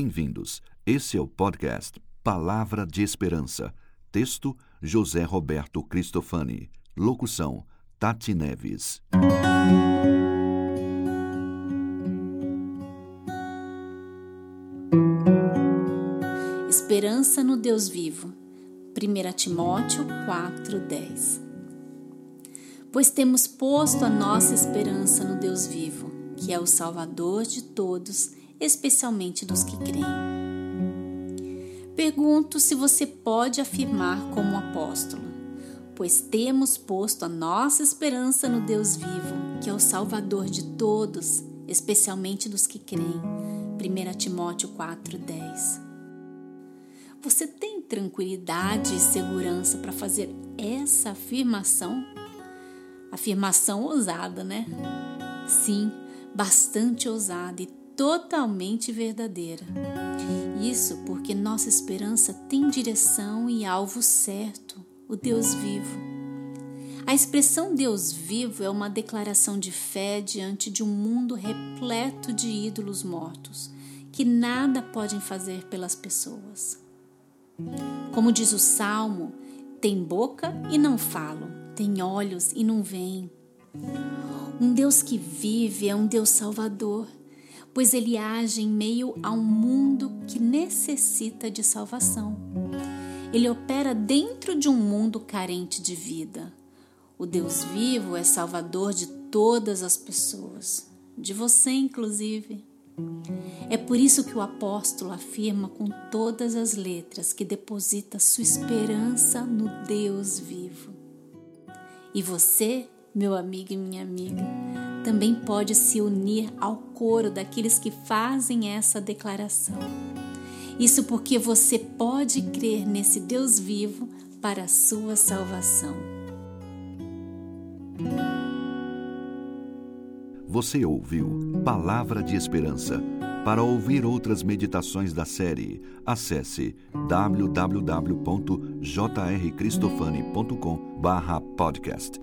Bem-vindos. Esse é o podcast Palavra de Esperança. Texto: José Roberto Cristofani. Locução: Tati Neves. Esperança no Deus vivo. 1 Timóteo 4:10. Pois temos posto a nossa esperança no Deus vivo, que é o Salvador de todos, especialmente dos que creem. Pergunto se você pode afirmar como apóstolo: Pois temos posto a nossa esperança no Deus vivo, que é o Salvador de todos, especialmente dos que creem. 1 Timóteo 4:10. Você tem tranquilidade e segurança para fazer essa afirmação? Afirmação ousada, né? Sim, bastante ousada e totalmente verdadeira. Isso porque nossa esperança tem direção e alvo certo, o Deus vivo. A expressão Deus vivo é uma declaração de fé diante de um mundo repleto de ídolos mortos, que nada podem fazer pelas pessoas. Como diz o salmo, tem boca e não falam, tem olhos e não veem. Um Deus que vive é um Deus salvador, pois ele age em meio a um mundo que necessita de salvação. Ele opera dentro de um mundo carente de vida. O Deus vivo é salvador de todas as pessoas, de você inclusive. É por isso que o apóstolo afirma com todas as letras que deposita sua esperança no Deus vivo. E você, meu amigo e minha amiga, também pode se unir ao coro daqueles que fazem essa declaração. Isso porque você pode crer nesse Deus vivo para a sua salvação. Você ouviu Palavra de Esperança. Para ouvir outras meditações da série, acesse www.jrcristofani.com/podcast.